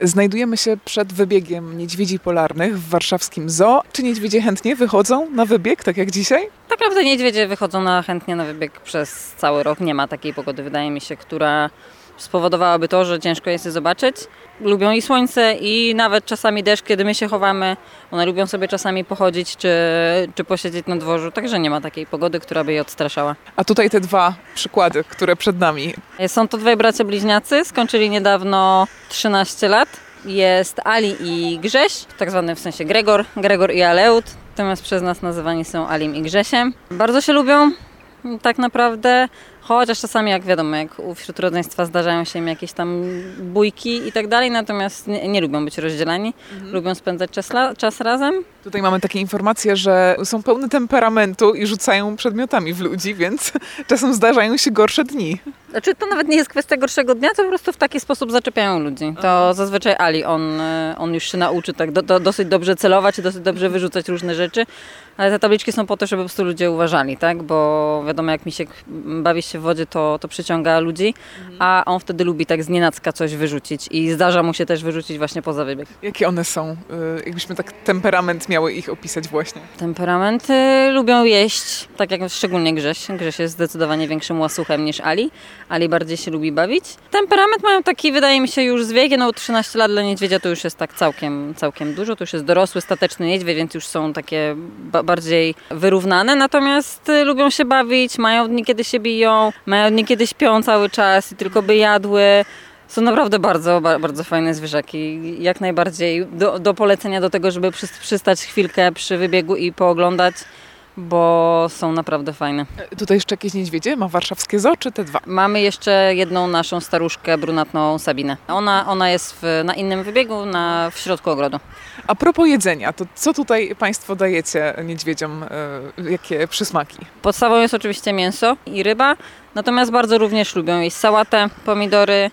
Znajdujemy się przed wybiegiem niedźwiedzi polarnych w warszawskim zoo. Czy niedźwiedzie chętnie wychodzą na wybieg, tak jak dzisiaj? Tak naprawdę niedźwiedzie wychodzą na, chętnie na wybieg przez cały rok. Nie ma takiej pogody, wydaje mi się, która spowodowałaby to, że ciężko jest je zobaczyć. Lubią i słońce, i nawet czasami deszcz, kiedy my się chowamy. One lubią sobie czasami pochodzić czy, czy posiedzieć na dworzu, także nie ma takiej pogody, która by je odstraszała. A tutaj te dwa przykłady, które przed nami. Są to dwaj bracia bliźniacy, skończyli niedawno 13 lat. Jest Ali i Grześ, tak zwany w sensie Gregor, Gregor i Aleut, natomiast przez nas nazywani są Alim i Grzesiem. Bardzo się lubią, tak naprawdę. Chociaż czasami, jak wiadomo, jak wśród rodzeństwa zdarzają się im jakieś tam bójki i tak dalej, natomiast nie, nie lubią być rozdzieleni, mhm. lubią spędzać czas, czas razem. Tutaj mamy takie informacje, że są pełne temperamentu i rzucają przedmiotami w ludzi, więc czasem zdarzają się gorsze dni. Znaczy to nawet nie jest kwestia gorszego dnia, to po prostu w taki sposób zaczepiają ludzi. To zazwyczaj Ali, on, on już się nauczy tak do, do, dosyć dobrze celować i dosyć dobrze wyrzucać różne rzeczy, ale te tabliczki są po to, żeby po prostu ludzie uważali, tak? Bo wiadomo, jak misiek bawi się w wodzie, to, to przyciąga ludzi, mhm. a on wtedy lubi tak z nienacka coś wyrzucić i zdarza mu się też wyrzucić właśnie poza wybieg. Jakie one są? Y, jakbyśmy tak temperament miały ich opisać właśnie. Temperamenty lubią jeść, tak jak szczególnie Grześ. Grześ jest zdecydowanie większym łasuchem niż Ali. Ali bardziej się lubi bawić. Temperament mają taki, wydaje mi się, już z wiekiem, no 13 lat dla niedźwiedzia to już jest tak całkiem, całkiem dużo, to już jest dorosły, stateczny niedźwiedź, więc już są takie bardziej wyrównane, natomiast y, lubią się bawić, mają dni, kiedy się biją, mają dni, kiedy śpią cały czas i tylko by jadły. Są naprawdę bardzo, bardzo fajne zwierzaki. Jak najbardziej do, do polecenia do tego, żeby przystać chwilkę przy wybiegu i pooglądać bo są naprawdę fajne. E, tutaj jeszcze jakieś niedźwiedzie? Ma warszawskie zoo, czy te dwa? Mamy jeszcze jedną naszą staruszkę, brunatną Sabinę. Ona, ona jest w, na innym wybiegu, na, w środku ogrodu. A propos jedzenia, to co tutaj Państwo dajecie niedźwiedziom? E, jakie przysmaki? Podstawą jest oczywiście mięso i ryba, natomiast bardzo również lubią jeść sałatę, pomidory,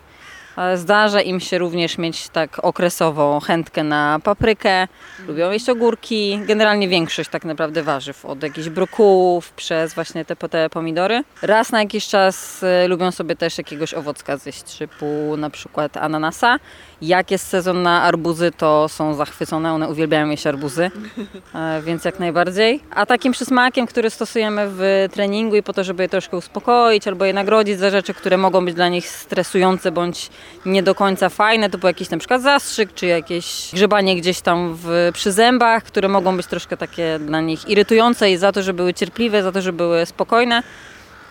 Zdarza im się również mieć tak okresowo chętkę na paprykę, lubią jeść ogórki, generalnie większość tak naprawdę warzyw, od jakichś brokułów przez właśnie te, te pomidory. Raz na jakiś czas y, lubią sobie też jakiegoś owocka zjeść, typu na przykład ananasa. Jak jest sezon na arbuzy, to są zachwycone, one uwielbiają jeść arbuzy, e, więc jak najbardziej. A takim przysmakiem, który stosujemy w treningu i po to, żeby je troszkę uspokoić albo je nagrodzić za rzeczy, które mogą być dla nich stresujące bądź nie do końca fajne, typu jakiś na przykład zastrzyk, czy jakieś grzebanie gdzieś tam w, przy zębach, które mogą być troszkę takie dla nich irytujące i za to, że były cierpliwe, za to, że były spokojne,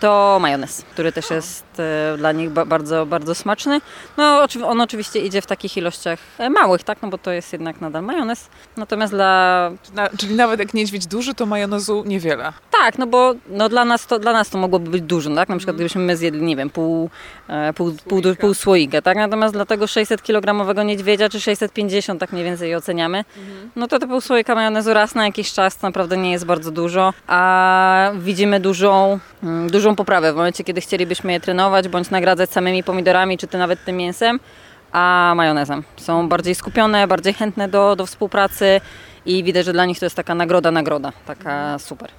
to majonez, który też jest e, dla nich bardzo, bardzo smaczny. No, on oczywiście idzie w takich ilościach e, małych, tak, no bo to jest jednak nadal majonez. Natomiast dla... Czyli nawet jak niedźwiedź duży, to majonezu niewiele. Tak, no bo no dla, nas to, dla nas to mogłoby być dużo, tak? Na przykład gdybyśmy my zjedli, nie wiem, pół, e, pół, pół, pół słoika, tak? Natomiast dla tego 600-kilogramowego niedźwiedzia, czy 650, tak mniej więcej oceniamy, mhm. no to to pół słoika majonezu raz na jakiś czas naprawdę nie jest bardzo dużo, a widzimy dużą, mm, poprawę w momencie, kiedy chcielibyśmy je trenować, bądź nagradzać samymi pomidorami, czy to nawet tym mięsem, a majonezem. Są bardziej skupione, bardziej chętne do, do współpracy i widać, że dla nich to jest taka nagroda, nagroda, taka super.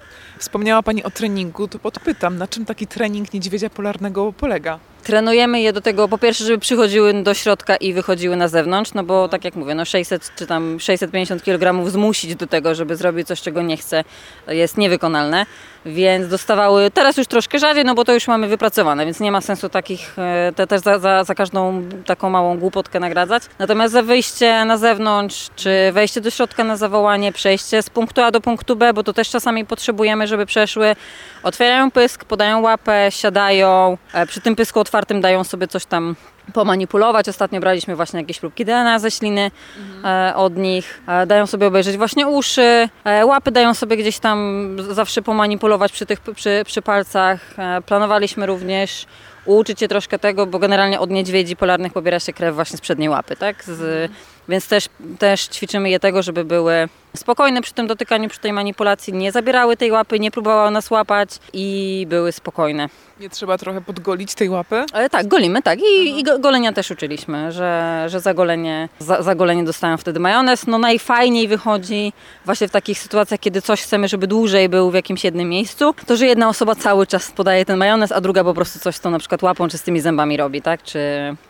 Wspomniała Pani o treningu, to podpytam, na czym taki trening niedźwiedzia polarnego polega? Trenujemy je do tego, po pierwsze, żeby przychodziły do środka i wychodziły na zewnątrz, no bo tak jak mówię, no 600 czy tam 650 kg zmusić do tego, żeby zrobić coś, czego nie chce, jest niewykonalne, więc dostawały, teraz już troszkę rzadziej, no bo to już mamy wypracowane, więc nie ma sensu takich, e, te, też za, za, za każdą taką małą głupotkę nagradzać. Natomiast za wyjście na zewnątrz, czy wejście do środka na zawołanie, przejście z punktu A do punktu B, bo to też czasami potrzebujemy, żeby przeszły, otwierają pysk, podają łapę, siadają, e, przy tym pysku otwartym dają sobie coś tam pomanipulować. Ostatnio braliśmy właśnie jakieś próbki DNA ze śliny mhm. od nich. E, dają sobie obejrzeć właśnie uszy, e, łapy dają sobie gdzieś tam zawsze pomanipulować przy tych przy, przy palcach. Planowaliśmy również uczyć się troszkę tego, bo generalnie od niedźwiedzi polarnych pobiera się krew właśnie z przedniej łapy, tak? Z, Więc też, też ćwiczymy je tego, żeby były spokojne przy tym dotykaniu, przy tej manipulacji, nie zabierały tej łapy, nie próbowały nas łapać i były spokojne. Nie trzeba trochę podgolić tej łapy? Ale tak, golimy, tak. I, i go- golenia też uczyliśmy, że, że za, golenie, za, za golenie dostają wtedy majonez. No najfajniej wychodzi właśnie w takich sytuacjach, kiedy coś chcemy, żeby dłużej był w jakimś jednym miejscu, to że jedna osoba cały czas podaje ten majonez, a druga po prostu coś tą na przykład łapą czy z tymi zębami robi, tak? Czy,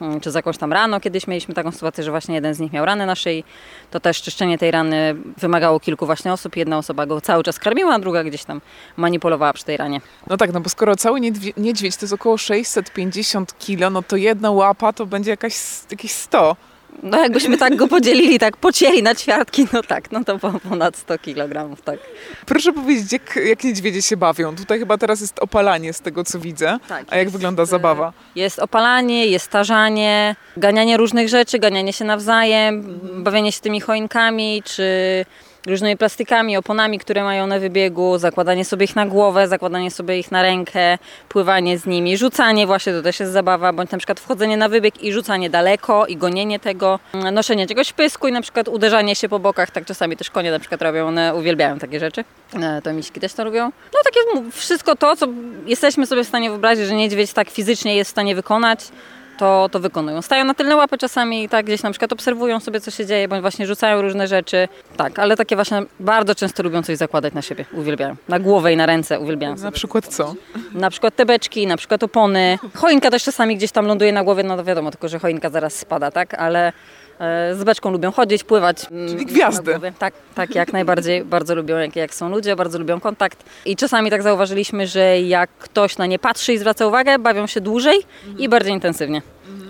mm, czy z jakąś tam raną. Kiedyś mieliśmy taką sytuację, że właśnie jeden z nich miał ranę na szyi, to też czyszczenie tej rany wymagało kilku właśnie osób. Jedna osoba go cały czas karmiła, a druga gdzieś tam manipulowała przy tej ranie. No tak, no bo skoro cały niedźwie- niedźwiedź to jest około 650 kilo, no to jedna łapa to będzie jakaś, jakieś 100. No jakbyśmy tak go podzielili, tak pocięli na ćwiartki, no tak, no to po- ponad 100 kg, tak. Proszę powiedzieć, jak, jak niedźwiedzie się bawią? Tutaj chyba teraz jest opalanie z tego, co widzę. Tak, A jak jest, wygląda e, zabawa? Jest opalanie, jest tarzanie, ganianie różnych rzeczy, ganianie się nawzajem, bawienie się tymi choinkami, czy różnymi plastikami, oponami, które mają na wybiegu, zakładanie sobie ich na głowę, zakładanie sobie ich na rękę, pływanie z nimi, rzucanie właśnie, to też jest zabawa, bądź na przykład wchodzenie na wybieg i rzucanie daleko i gonienie tego, mm, noszenie czegoś pysku i na przykład uderzanie się po bokach, tak czasami też konie na przykład robią, one uwielbiają takie rzeczy. E, To miśki też to robią. No takie wszystko to, co jesteśmy sobie w stanie wyobrazić, że niedźwiedź tak fizycznie jest w stanie wykonać, to, to wykonują. Stają na tylne łapy czasami, tak gdzieś na przykład obserwują sobie, co się dzieje, bądź właśnie rzucają różne rzeczy. Tak, ale takie właśnie bardzo często lubią coś zakładać na siebie, uwielbiają. Na głowę i na ręce uwielbiają. Na przykład co? Na przykład te beczki, na przykład opony. Choinka też czasami gdzieś tam ląduje na głowie, no to wiadomo, tylko że choinka zaraz spada, tak? Ale z beczką lubią chodzić, pływać. mm, Czyli gwiazdy. Tak, tak, jak najbardziej. Bardzo lubią, jak, jak są ludzie, bardzo lubią kontakt. I czasami tak zauważyliśmy, że jak ktoś na nie patrzy i zwraca uwagę, bawią się dłużej i bardziej intensywnie,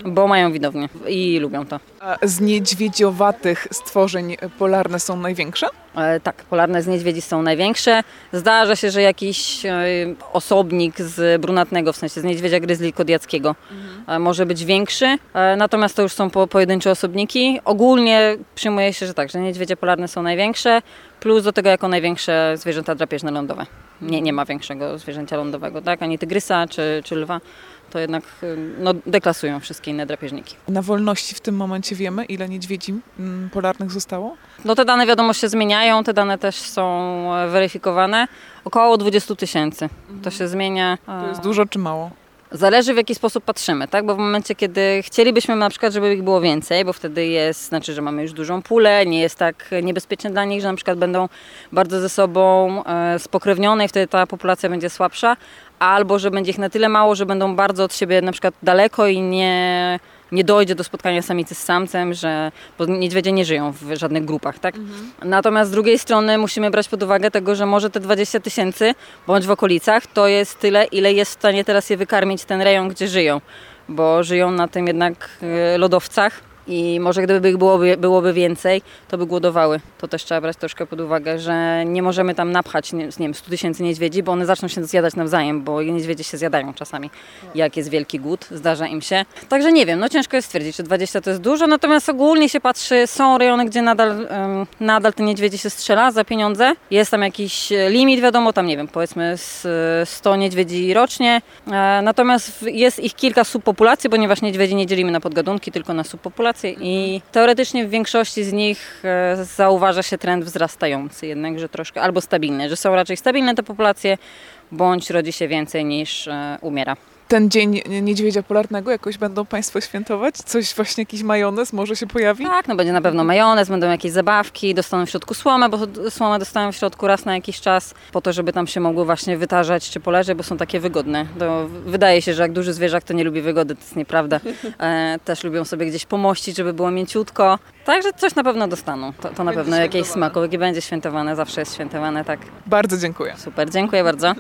bo mają widownię i lubią to. A z niedźwiedziowatych stworzeń polarne są największe? E, Tak, polarne z niedźwiedzi są największe. Zdarza się, że jakiś e, osobnik z brunatnego, w sensie z niedźwiedzia gryzli kodiackiego e, może być większy, e, natomiast to już są po, pojedyncze osobniki. Ogólnie przyjmuje się, że tak, że niedźwiedzie polarne są największe, plus do tego jako największe zwierzęta drapieżne lądowe. Nie, nie ma większego zwierzęcia lądowego, tak, ani tygrysa czy, czy lwa. To jednak e, no, deklasują wszystkie inne drapieżniki. Na wolności w tym momencie wiemy, ile niedźwiedzi mm, polarnych zostało? No te dane wiadomo się zmieniają, te dane też są e, weryfikowane. Około 20 tysięcy. To się zmienia. To e, jest dużo czy mało? Zależy w jaki sposób patrzymy, tak? Bo w momencie, kiedy chcielibyśmy na przykład, żeby ich było więcej, bo wtedy jest, znaczy, że mamy już dużą pulę, nie jest tak niebezpieczne dla nich, że na przykład będą bardzo ze sobą e, spokrewnione i wtedy ta populacja będzie słabsza, albo że będzie ich na tyle mało, że będą bardzo od siebie na przykład daleko i nie, nie dojdzie do spotkania samicy z samcem, że bo niedźwiedzie nie żyją w żadnych grupach, tak? Natomiast z drugiej strony musimy brać pod uwagę tego, że może te 20 tysięcy bądź w okolicach to jest tyle, ile jest w stanie teraz je wykarmić ten rejon, gdzie żyją, bo żyją na tym jednak e, lodowcach. I może gdyby ich byłoby, byłoby więcej, to by głodowały. To też trzeba brać troszkę pod uwagę, że nie możemy tam napchać nie, nie wiem, 100 tysięcy niedźwiedzi, bo one zaczną się zjadać nawzajem, bo niedźwiedzie się zjadają czasami, jak jest wielki głód, zdarza im się. Także nie wiem, no ciężko jest stwierdzić, czy 20 to jest dużo, natomiast ogólnie się patrzy, są rejony, gdzie nadal, nadal te niedźwiedzie się strzela za pieniądze. Jest tam jakiś e, limit, wiadomo, tam nie wiem, powiedzmy z e, 100 niedźwiedzi rocznie, e, natomiast jest ich kilka subpopulacji, ponieważ niedźwiedzi nie dzielimy na podgadunki, tylko na subpopulacje i teoretycznie w większości z nich e, zauważa się trend wzrastający, jednak, że troszkę, albo stabilny, że są raczej stabilne te populacje, bądź rodzi się więcej niż e, umiera. Ten dzień niedźwiedzia polarnego jakoś będą Państwo świętować? Coś, właśnie jakiś majonez może się pojawi? Tak, no będzie na pewno majonez, będą jakieś zabawki, dostaną w środku słomę, bo słomę dostają w środku raz na jakiś czas, po to, żeby tam się mogły właśnie wytarzać czy poleżeć, bo są takie wygodne. To wydaje się, że jak duży zwierzak to nie lubi wygody, to jest nieprawda. E, też lubią sobie gdzieś pomościć, żeby było mięciutko. Także coś na pewno dostaną. To, to na pewno jakieś smakołyki będzie świętowane, zawsze jest świętowane, tak. Bardzo dziękuję. Super, dziękuję bardzo.